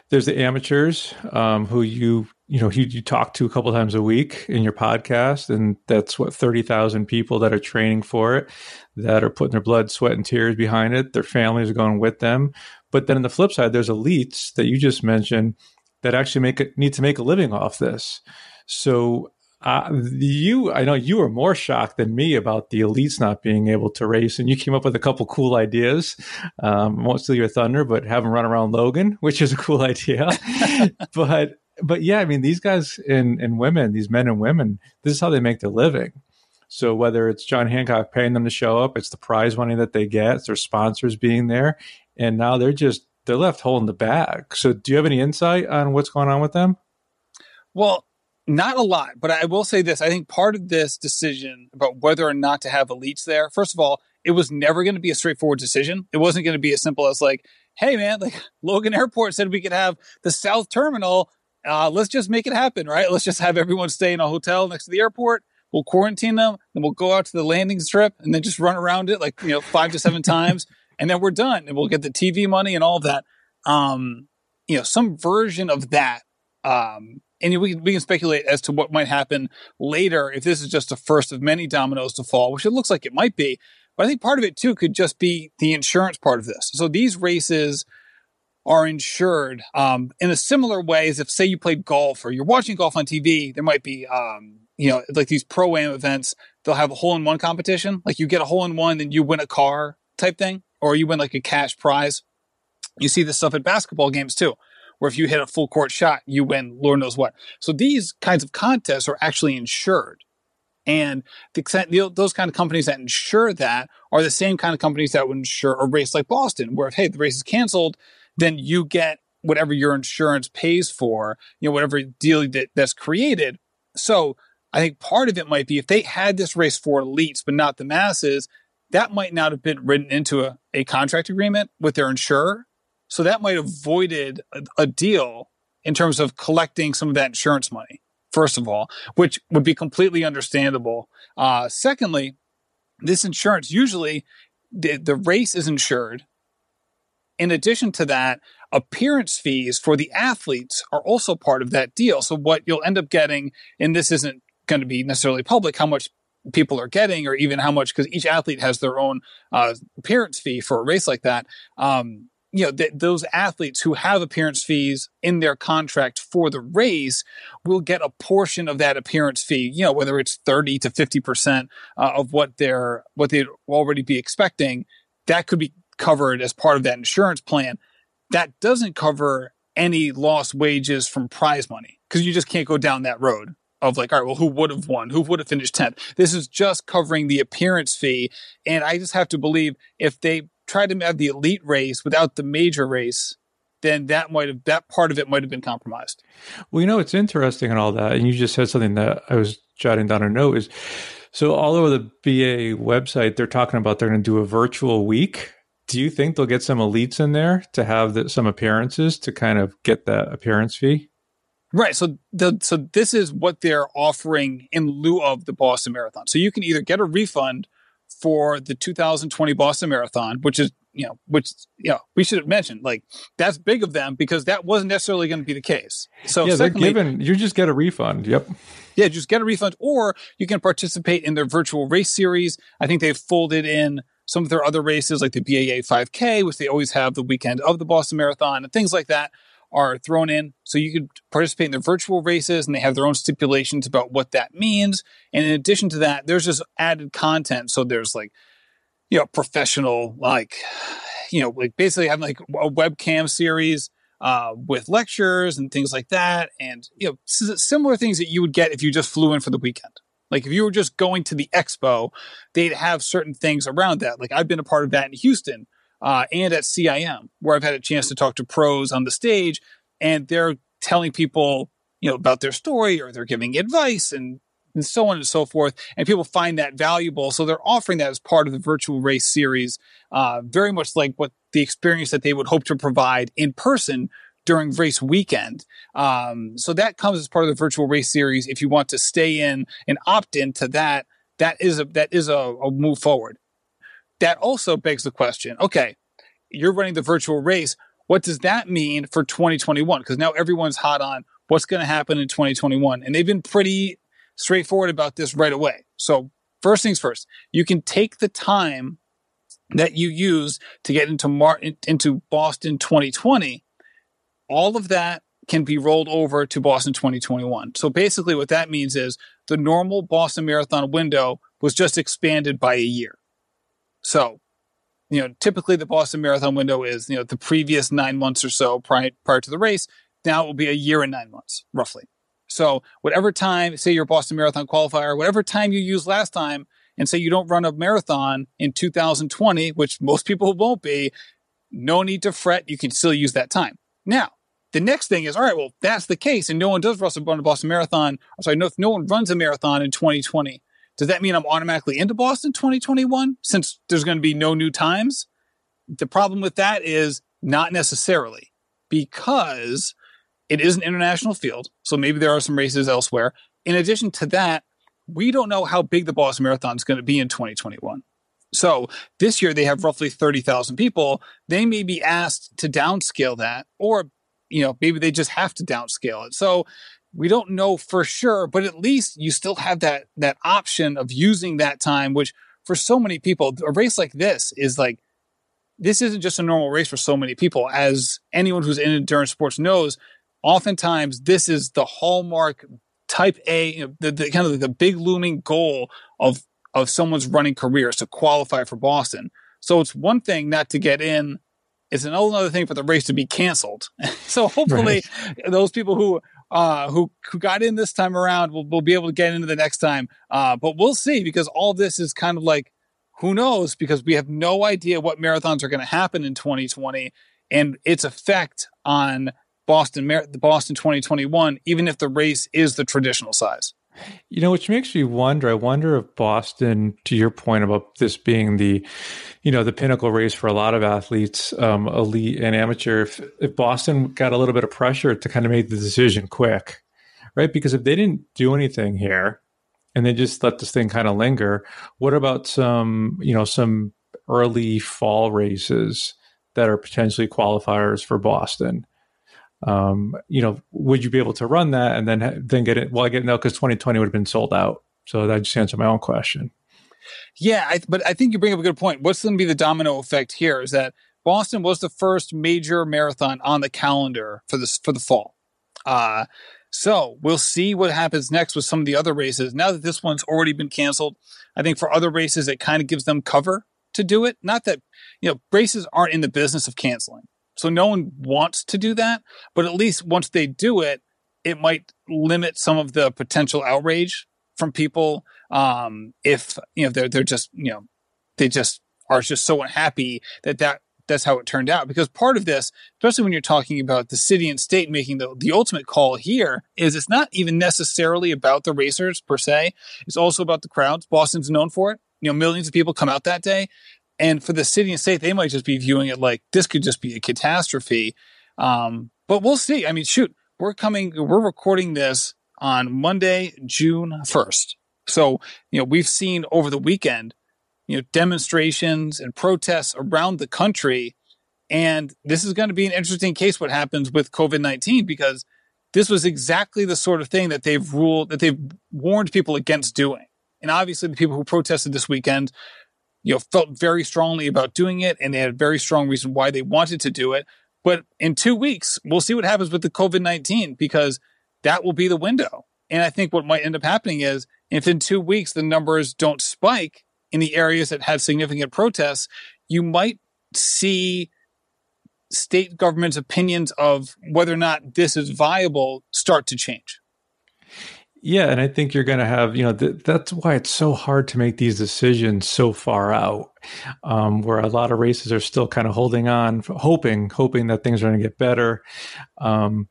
there's the amateurs um, who you you know you, you talk to a couple times a week in your podcast, and that's what thirty thousand people that are training for it, that are putting their blood, sweat, and tears behind it. Their families are going with them. But then on the flip side, there's elites that you just mentioned that actually make it need to make a living off this. So uh, you, I know you were more shocked than me about the elites not being able to race, and you came up with a couple cool ideas. Um, won't steal your thunder, but have them run around Logan, which is a cool idea. but but yeah, I mean these guys and and women, these men and women, this is how they make their living. So whether it's John Hancock paying them to show up, it's the prize money that they get, it's their sponsors being there, and now they're just they're left holding the bag. So, do you have any insight on what's going on with them? Well, not a lot, but I will say this. I think part of this decision about whether or not to have elites there, first of all, it was never going to be a straightforward decision. It wasn't going to be as simple as like, hey, man, like Logan Airport said we could have the South Terminal. Uh, let's just make it happen, right? Let's just have everyone stay in a hotel next to the airport. we'll quarantine them, then we'll go out to the landing strip and then just run around it like, you know, five to seven times. And then we're done and we'll get the TV money and all of that. Um, you know, some version of that. Um, and we, we can speculate as to what might happen later if this is just the first of many dominoes to fall, which it looks like it might be. But I think part of it too could just be the insurance part of this. So these races are insured um, in a similar way as if, say, you played golf or you're watching golf on TV. There might be, um, you know, like these pro am events. They'll have a hole in one competition, like you get a hole in one, then you win a car type thing, or you win like a cash prize. You see this stuff at basketball games too, where if you hit a full court shot, you win Lord knows what. So these kinds of contests are actually insured. And the, extent those kind of companies that insure that are the same kind of companies that would insure a race like Boston, where if, hey, the race is canceled, then you get whatever your insurance pays for, you know, whatever deal that, that's created. So I think part of it might be if they had this race for elites, but not the masses, that might not have been written into a, a contract agreement with their insurer. So that might have voided a, a deal in terms of collecting some of that insurance money, first of all, which would be completely understandable. Uh, secondly, this insurance usually the, the race is insured in addition to that, appearance fees for the athletes are also part of that deal. So what you'll end up getting, and this isn't going to be necessarily public, how much people are getting, or even how much, because each athlete has their own uh, appearance fee for a race like that. Um, you know, th- those athletes who have appearance fees in their contract for the race will get a portion of that appearance fee, you know, whether it's 30 to 50% uh, of what they're, what they'd already be expecting. That could be covered as part of that insurance plan, that doesn't cover any lost wages from prize money because you just can't go down that road of like, all right, well, who would have won? Who would have finished 10th? This is just covering the appearance fee. And I just have to believe if they tried to have the elite race without the major race, then that might have, that part of it might have been compromised. Well, you know, it's interesting and all that. And you just said something that I was jotting down a note is so all over the BA website, they're talking about they're going to do a virtual week do you think they'll get some elites in there to have the, some appearances to kind of get that appearance fee? Right. So the so this is what they're offering in lieu of the Boston Marathon. So you can either get a refund for the 2020 Boston Marathon, which is you know, which you know, we should have mentioned like that's big of them because that wasn't necessarily going to be the case. So yeah, secondly, they're given you just get a refund. Yep. Yeah, just get a refund, or you can participate in their virtual race series. I think they've folded in some of their other races, like the BAA 5K, which they always have the weekend of the Boston Marathon and things like that, are thrown in. So you can participate in their virtual races and they have their own stipulations about what that means. And in addition to that, there's just added content. So there's like, you know, professional, like, you know, like basically having like a webcam series uh, with lectures and things like that. And, you know, similar things that you would get if you just flew in for the weekend. Like if you were just going to the expo, they'd have certain things around that. Like I've been a part of that in Houston uh, and at CIM, where I've had a chance to talk to pros on the stage, and they're telling people, you know, about their story or they're giving advice and and so on and so forth. And people find that valuable. So they're offering that as part of the virtual race series, uh, very much like what the experience that they would hope to provide in person during race weekend. Um, so that comes as part of the virtual race series. If you want to stay in and opt into that, that is a that is a, a move forward. That also begs the question: Okay, you're running the virtual race. What does that mean for 2021? Because now everyone's hot on what's going to happen in 2021, and they've been pretty straightforward about this right away. So first things first, you can take the time that you use to get into Mar- into Boston 2020 all of that can be rolled over to Boston 2021. So basically, what that means is the normal Boston Marathon window was just expanded by a year. So, you know, typically the Boston Marathon window is, you know, the previous nine months or so prior, prior to the race. Now it will be a year and nine months, roughly. So, whatever time, say your Boston Marathon qualifier, whatever time you used last time, and say you don't run a marathon in 2020, which most people won't be, no need to fret. You can still use that time. Now, the next thing is, all right, well, that's the case, and no one does run a Boston Marathon. I'm sorry, no, no one runs a marathon in 2020, does that mean I'm automatically into Boston 2021 since there's going to be no new times? The problem with that is not necessarily because it is an international field. So maybe there are some races elsewhere. In addition to that, we don't know how big the Boston Marathon is going to be in 2021. So this year they have roughly 30,000 people. They may be asked to downscale that, or, you know, maybe they just have to downscale it. So we don't know for sure, but at least you still have that, that option of using that time, which for so many people, a race like this is like, this isn't just a normal race for so many people. As anyone who's in endurance sports knows, oftentimes this is the hallmark type A, you know, the, the kind of the big looming goal of of someone's running careers to qualify for Boston. So it's one thing not to get in. It's another thing for the race to be canceled. so hopefully right. those people who uh, who who got in this time around will, will be able to get into the next time. Uh, but we'll see because all this is kind of like who knows because we have no idea what marathons are going to happen in 2020 and its effect on Boston the Boston 2021 even if the race is the traditional size. You know, which makes me wonder. I wonder if Boston, to your point about this being the, you know, the pinnacle race for a lot of athletes, um, elite and amateur, if, if Boston got a little bit of pressure to kind of make the decision quick, right? Because if they didn't do anything here and they just let this thing kind of linger, what about some, you know, some early fall races that are potentially qualifiers for Boston? Um, you know, would you be able to run that and then then get it? Well, I get no because 2020 would have been sold out. So that just answered my own question. Yeah, I, but I think you bring up a good point. What's going to be the domino effect here is that Boston was the first major marathon on the calendar for this for the fall. Uh, so we'll see what happens next with some of the other races. Now that this one's already been canceled, I think for other races it kind of gives them cover to do it. Not that you know races aren't in the business of canceling. So no one wants to do that, but at least once they do it, it might limit some of the potential outrage from people. Um, if you know they're they're just you know they just are just so unhappy that that that's how it turned out. Because part of this, especially when you're talking about the city and state making the, the ultimate call here, is it's not even necessarily about the racers per se. It's also about the crowds. Boston's known for it. You know, millions of people come out that day. And for the city and state, they might just be viewing it like this could just be a catastrophe. Um, but we'll see. I mean, shoot, we're coming, we're recording this on Monday, June 1st. So, you know, we've seen over the weekend, you know, demonstrations and protests around the country. And this is going to be an interesting case what happens with COVID 19 because this was exactly the sort of thing that they've ruled, that they've warned people against doing. And obviously, the people who protested this weekend you know, felt very strongly about doing it and they had a very strong reason why they wanted to do it. But in two weeks, we'll see what happens with the COVID 19 because that will be the window. And I think what might end up happening is if in two weeks the numbers don't spike in the areas that had significant protests, you might see state government's opinions of whether or not this is viable start to change. Yeah, and I think you're going to have, you know, th- that's why it's so hard to make these decisions so far out, um, where a lot of races are still kind of holding on, hoping, hoping that things are going to get better. Um,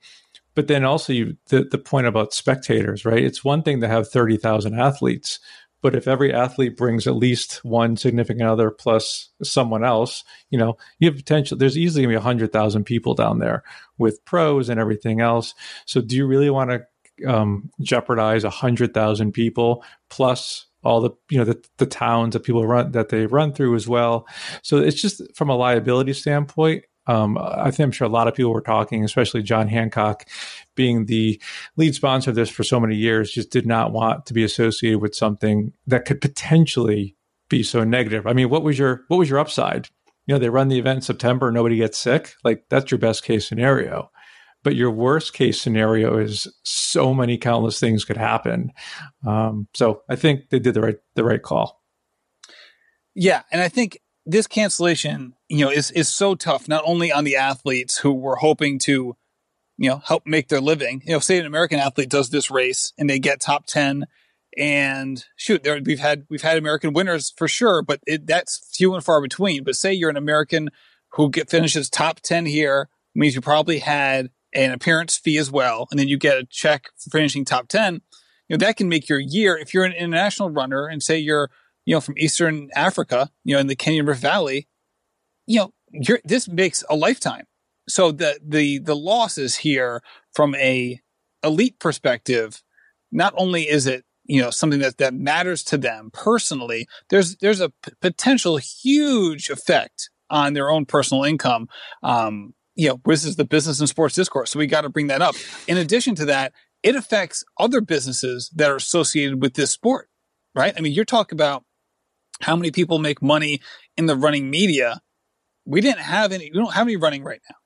but then also you, the, the point about spectators, right? It's one thing to have 30,000 athletes, but if every athlete brings at least one significant other plus someone else, you know, you have potential. There's easily going to be 100,000 people down there with pros and everything else. So do you really want to um, jeopardize a hundred thousand people plus all the you know the, the towns that people run that they run through as well. So it's just from a liability standpoint. Um, I think I'm sure a lot of people were talking, especially John Hancock, being the lead sponsor of this for so many years, just did not want to be associated with something that could potentially be so negative. I mean, what was your what was your upside? You know, they run the event in September, nobody gets sick. Like that's your best case scenario. But your worst case scenario is so many countless things could happen. Um, so I think they did the right the right call. Yeah, and I think this cancellation, you know, is is so tough. Not only on the athletes who were hoping to, you know, help make their living. You know, say an American athlete does this race and they get top ten, and shoot, there we've had we've had American winners for sure, but it, that's few and far between. But say you're an American who get, finishes top ten here, means you probably had an appearance fee as well, and then you get a check for finishing top 10, you know, that can make your year. If you're an international runner and say you're, you know, from Eastern Africa, you know, in the Kenyan Rift Valley, you know, you're, this makes a lifetime. So the, the, the losses here from a elite perspective, not only is it you know something that that matters to them personally there's there's a p- potential huge effect on their own personal income um you know this is the business and sports discourse so we got to bring that up in addition to that it affects other businesses that are associated with this sport right i mean you're talking about how many people make money in the running media we didn't have any we don't have any running right now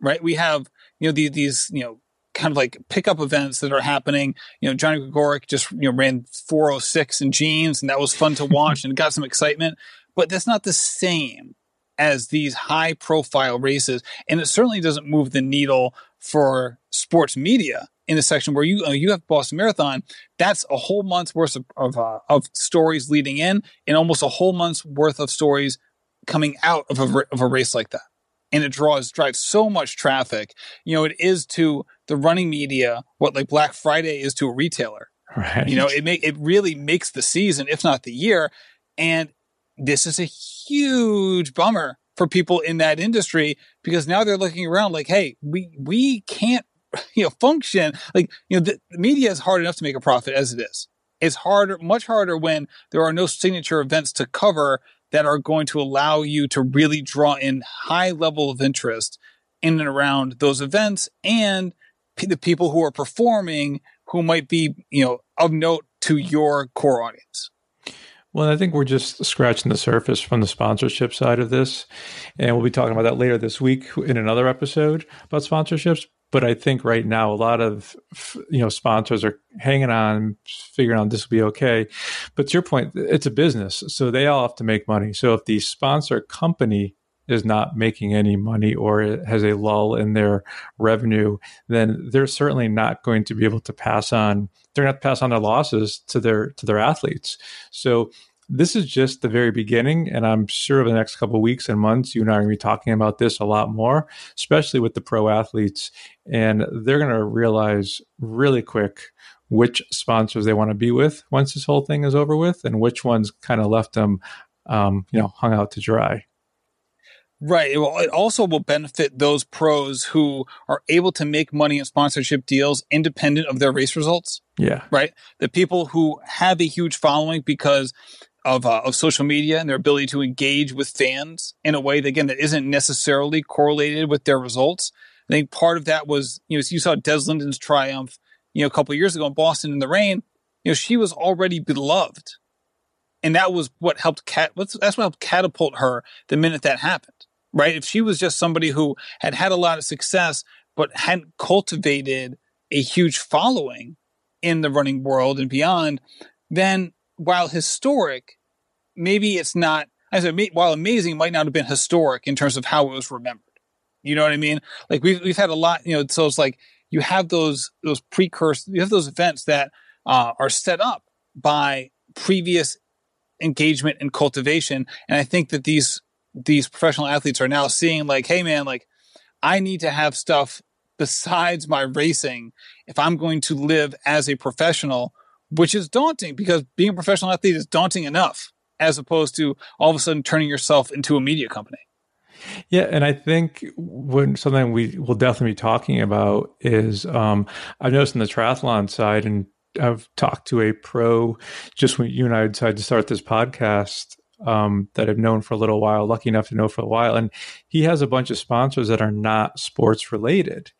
right we have you know the, these you know kind of like pickup events that are happening. You know, Johnny Gregorek just you know ran 406 in jeans, and that was fun to watch and got some excitement. But that's not the same as these high profile races, and it certainly doesn't move the needle for sports media in the section where you uh, you have Boston Marathon. That's a whole month's worth of of, uh, of stories leading in, and almost a whole month's worth of stories coming out of a of a race like that and it draws drives so much traffic. You know, it is to the running media what like Black Friday is to a retailer. Right. You know, it make it really makes the season, if not the year. And this is a huge bummer for people in that industry because now they're looking around like, hey, we we can't you know function like you know the, media is hard enough to make a profit as it is. It's harder, much harder when there are no signature events to cover that are going to allow you to really draw in high level of interest in and around those events and p- the people who are performing who might be, you know, of note to your core audience. Well, I think we're just scratching the surface from the sponsorship side of this. And we'll be talking about that later this week in another episode about sponsorships. But I think right now a lot of you know sponsors are hanging on, figuring out this will be okay. But to your point, it's a business, so they all have to make money. So if the sponsor company is not making any money or has a lull in their revenue, then they're certainly not going to be able to pass on. They're going to pass on their losses to their to their athletes. So this is just the very beginning, and I'm sure over the next couple weeks and months, you and I are going to be talking about this a lot more, especially with the pro athletes, and they're going to realize really quick which sponsors they want to be with once this whole thing is over with, and which ones kind of left them, um, you know, hung out to dry. Right. It, will, it also will benefit those pros who are able to make money in sponsorship deals independent of their race results. Yeah. Right. The people who have a huge following because of uh, of social media and their ability to engage with fans in a way that again that isn't necessarily correlated with their results. I think part of that was you know you saw Des Linden's triumph you know a couple years ago in Boston in the rain. You know she was already beloved, and that was what helped cat. That's what helped catapult her the minute that happened. Right? If she was just somebody who had had a lot of success but hadn't cultivated a huge following in the running world and beyond, then while historic, maybe it's not. I said, while amazing, might not have been historic in terms of how it was remembered. You know what I mean? Like we've we've had a lot. You know, so it's like you have those those precursors. You have those events that uh, are set up by previous engagement and cultivation. And I think that these these professional athletes are now seeing like, hey man, like I need to have stuff besides my racing if I'm going to live as a professional which is daunting because being a professional athlete is daunting enough as opposed to all of a sudden turning yourself into a media company. Yeah, and I think when something we will definitely be talking about is um, I've noticed in the triathlon side, and I've talked to a pro just when you and I decided to start this podcast um, that I've known for a little while, lucky enough to know for a while, and he has a bunch of sponsors that are not sports related,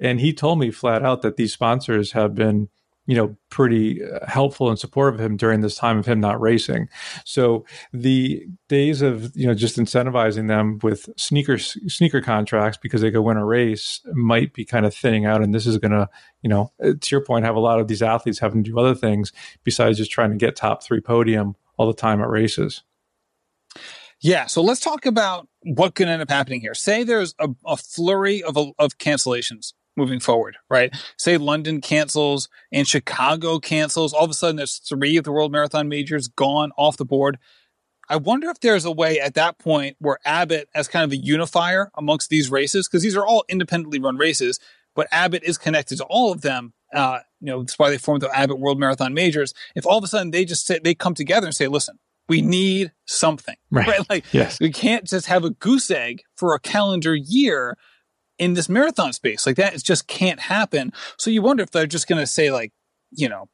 and he told me flat out that these sponsors have been you know, pretty uh, helpful and supportive of him during this time of him not racing. So the days of you know just incentivizing them with sneaker sneaker contracts because they could win a race might be kind of thinning out, and this is going to you know uh, to your point have a lot of these athletes having to do other things besides just trying to get top three podium all the time at races. Yeah, so let's talk about what could end up happening here. Say there's a, a flurry of, of cancellations moving forward, right? Say London cancels and Chicago cancels. All of a sudden, there's three of the World Marathon majors gone off the board. I wonder if there's a way at that point where Abbott, as kind of a unifier amongst these races, because these are all independently run races, but Abbott is connected to all of them. Uh, you know, that's why they formed the Abbott World Marathon Majors. If all of a sudden they just say, they come together and say, listen, we need something, right? right? Like, yes. we can't just have a goose egg for a calendar year in this marathon space. Like that, it just can't happen. So you wonder if they're just going to say like, you know,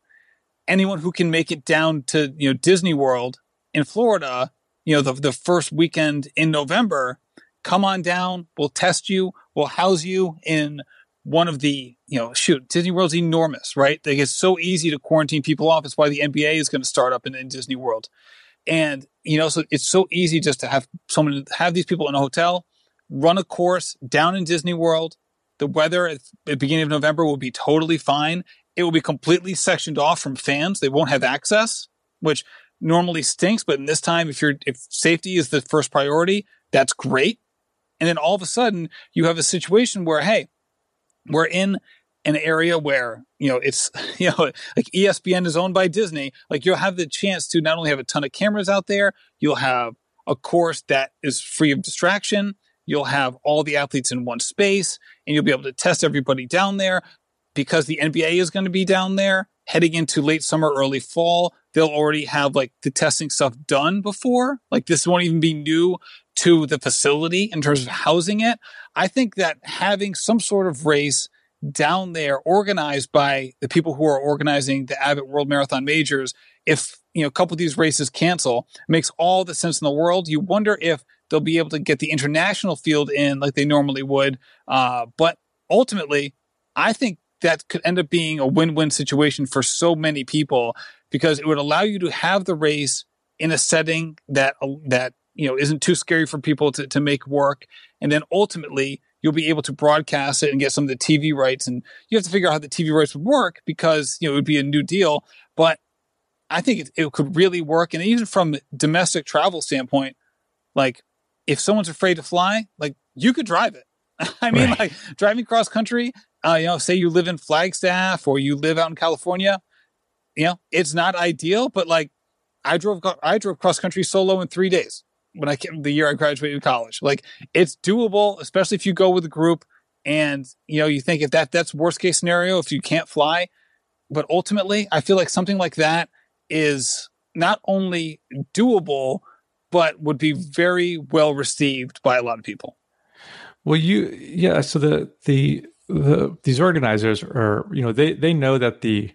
anyone who can make it down to, you know, Disney World in Florida, you know, the, the first weekend in November, come on down. We'll test you. We'll house you in one of the, you know, shoot, Disney World's enormous, right? Like it's so easy to quarantine people off. It's why the NBA is going to start up in, in Disney World. And, you know, so it's so easy just to have someone have these people in a hotel, run a course down in Disney World. The weather at the beginning of November will be totally fine. It will be completely sectioned off from fans. They won't have access, which normally stinks. But in this time, if you're, if safety is the first priority, that's great. And then all of a sudden you have a situation where, hey, we're in an area where you know it's you know like ESPN is owned by Disney like you'll have the chance to not only have a ton of cameras out there you'll have a course that is free of distraction you'll have all the athletes in one space and you'll be able to test everybody down there. Because the NBA is going to be down there heading into late summer early fall they'll already have like the testing stuff done before. Like this won't even be new to the facility in terms of housing it. I think that having some sort of race down there organized by the people who are organizing the Abbott World Marathon Majors, if you know a couple of these races cancel, makes all the sense in the world. You wonder if they'll be able to get the international field in like they normally would. Uh, but ultimately, I think that could end up being a win-win situation for so many people because it would allow you to have the race in a setting that that you know isn't too scary for people to, to make work and then ultimately you'll be able to broadcast it and get some of the tv rights. And you have to figure out how the tv rights would work because you know it would be a new deal. But i think it, it could really work. And even from domestic travel standpoint like if someone's afraid to fly like you could drive it. I mean right. like driving cross country uh, you know say you live in flagstaff or you live out in california you know it's not ideal. But like i drove i drove cross country solo in three days when I came the year I graduated college. Like it's doable, especially if you go with a group and you know you think if that that's worst case scenario if you can't fly. But ultimately, I feel like something like that is not only doable, but would be very well received by a lot of people. Well, you yeah. So the the the these organizers are you know they they know that the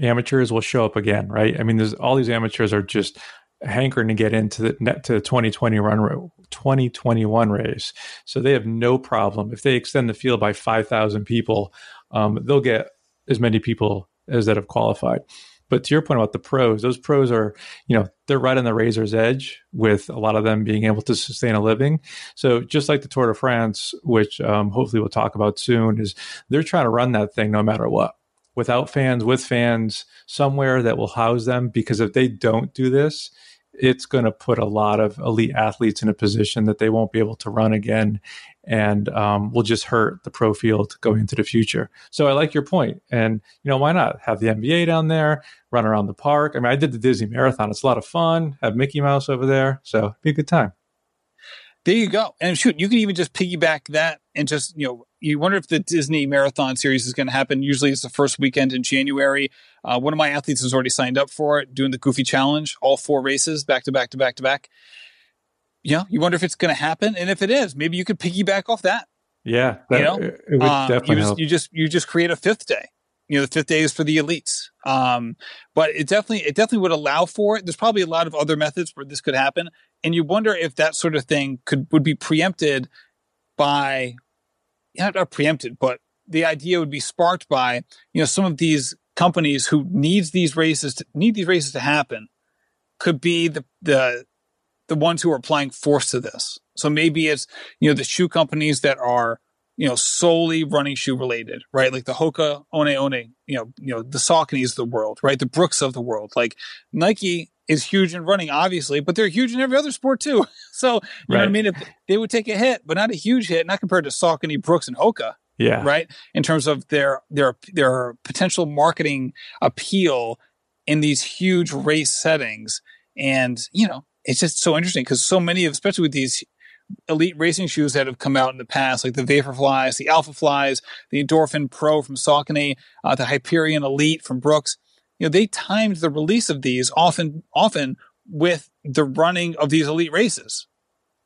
amateurs will show up again, right? I mean, there's all these amateurs are just hankering to get into the net to the 2020 run 2021 race. So they have no problem if they extend the field by 5,000 people, um, they'll get as many people as that have qualified. But to your point about the pros, those pros are, you know, they're right on the razor's edge with a lot of them being able to sustain a living. So just like the Tour de France, which um, hopefully we'll talk about soon, is they're trying to run that thing no matter what without fans, with fans, somewhere that will house them. Because if they don't do this, it's going to put a lot of elite athletes in a position that they won't be able to run again and um, will just hurt the pro field going into the future. So I like your point. And, you know, why not have the NBA down there, run around the park? I mean, I did the Disney Marathon. It's a lot of fun. Have Mickey Mouse over there. So be a good time. There you go. And shoot, you can even just piggyback that and just, you know, you wonder if the Disney Marathon series is going to happen. Usually it's the first weekend in January. Uh, one of my athletes has already signed up for it, doing the Goofy Challenge, all four races back to back to back to back. You know, you wonder if it's going to happen. And if it is, maybe you could piggyback off that. Yeah. That, you know, it would uh, definitely you just, help. you just, you just create a fifth day you know the fifth day is for the elites. Um, but it definitely it definitely would allow for it. There's probably a lot of other methods where this could happen. And you wonder if that sort of thing could would be preempted by not, not preempted but the idea would be sparked by you know some of these companies who needs these races to, need these races to happen could be the the the ones who are applying force to this. So maybe it's you know the shoe companies that are you know, solely running shoe related, right? Like the Hoka, One One, you know, you know, the Sauconys of the world, right? The Brooks of the world. Like Nike is huge in running, obviously, but they're huge in every other sport too. So, you right. know what I mean? If they would take a hit, but not a huge hit, not compared to Saucony, Brooks, and Hoka. Yeah. Right. In terms of their their their potential marketing appeal in these huge race settings. And, you know, it's just so interesting because so many of, especially with these elite racing shoes that have come out in the past, like the Vaporflies, the Alpha Flies, the Endorphin Pro from Saucony, uh, the Hyperion Elite from Brooks. You know, they timed the release of these often, often with the running of these elite races.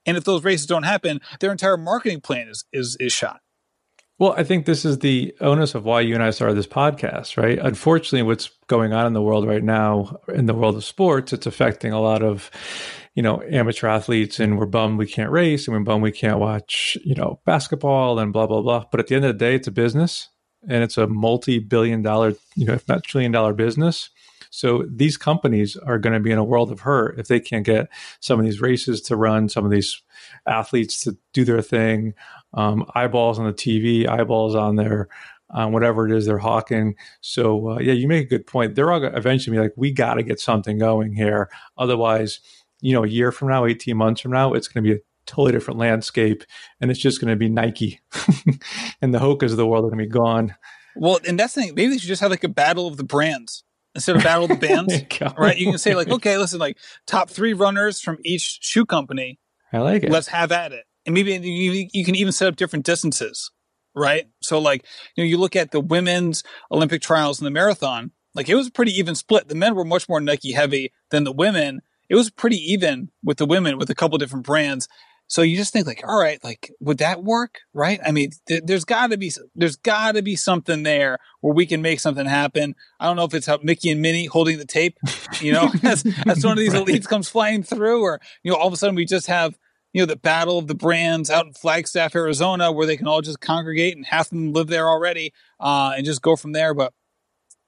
And if those races don't happen, their entire marketing plan is, is, is shot. Well, I think this is the onus of why you and I started this podcast, right? Unfortunately, what's going on in the world right now, in the world of sports, it's affecting a lot of, you know, amateur athletes, and we're bummed we can't race, and we're bummed we can't watch, you know, basketball and blah blah blah. But at the end of the day, it's a business, and it's a multi-billion-dollar, you know, if not trillion-dollar business. So these companies are going to be in a world of hurt if they can't get some of these races to run, some of these athletes to do their thing, um, eyeballs on the TV, eyeballs on their whatever it is they're hawking. So uh, yeah, you make a good point. They're all eventually be like, we got to get something going here. Otherwise, you know, a year from now, eighteen months from now, it's going to be a totally different landscape, and it's just going to be Nike, and the Hokas of the world are going to be gone. Well, and that's the thing. Maybe they should just have like a battle of the brands instead of battle of the bands, right? You can say like, okay, listen, like top three runners from each shoe company. I like it. Let's have at it and maybe you, you can even set up different distances, right? So like, you know, you look at the women's Olympic trials and the marathon, like it was a pretty even split. The men were much more Nike heavy than the women. It was pretty even with the women with a couple different brands. So you just think like, all right, like would that work? Right? I mean, th- there's got to be there's got to be something there where we can make something happen. I don't know if it's how Mickey and Minnie holding the tape, you know, as, as one of these right. elites comes flying through, or you know, all of a sudden we just have you know, the battle of the brands out in Flagstaff, Arizona, where they can all just congregate and half of them live there already uh, and just go from there. But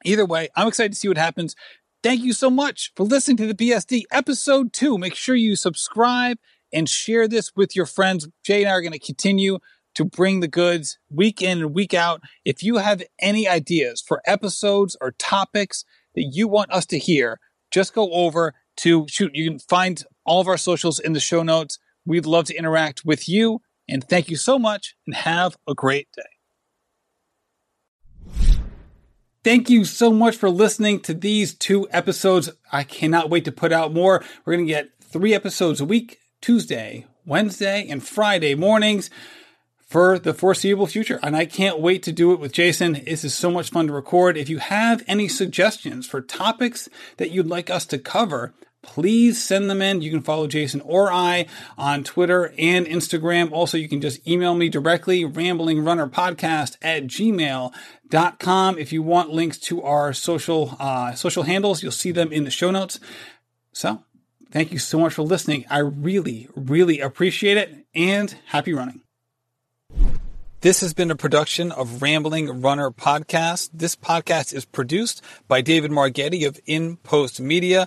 either way, I'm excited to see what happens. Thank you so much for listening to the BSD episode two. Make sure you subscribe and share this with your friends. Jay and I are going to continue to bring the goods week in and week out. If you have any ideas for episodes or topics that you want us to hear, just go over to shoot. You can find all of our socials in the show notes. We'd love to interact with you. And thank you so much and have a great day. Thank you so much for listening to these two episodes. I cannot wait to put out more. We're going to get three episodes a week Tuesday, Wednesday, and Friday mornings for the foreseeable future. And I can't wait to do it with Jason. This is so much fun to record. If you have any suggestions for topics that you'd like us to cover, please send them in. You can follow Jason or I on Twitter and Instagram. Also, you can just email me directly, ramblingrunnerpodcast at gmail.com. If you want links to our social, uh, social handles, you'll see them in the show notes. So thank you so much for listening. I really, really appreciate it and happy running. This has been a production of Rambling Runner Podcast. This podcast is produced by David Margetti of In Post Media.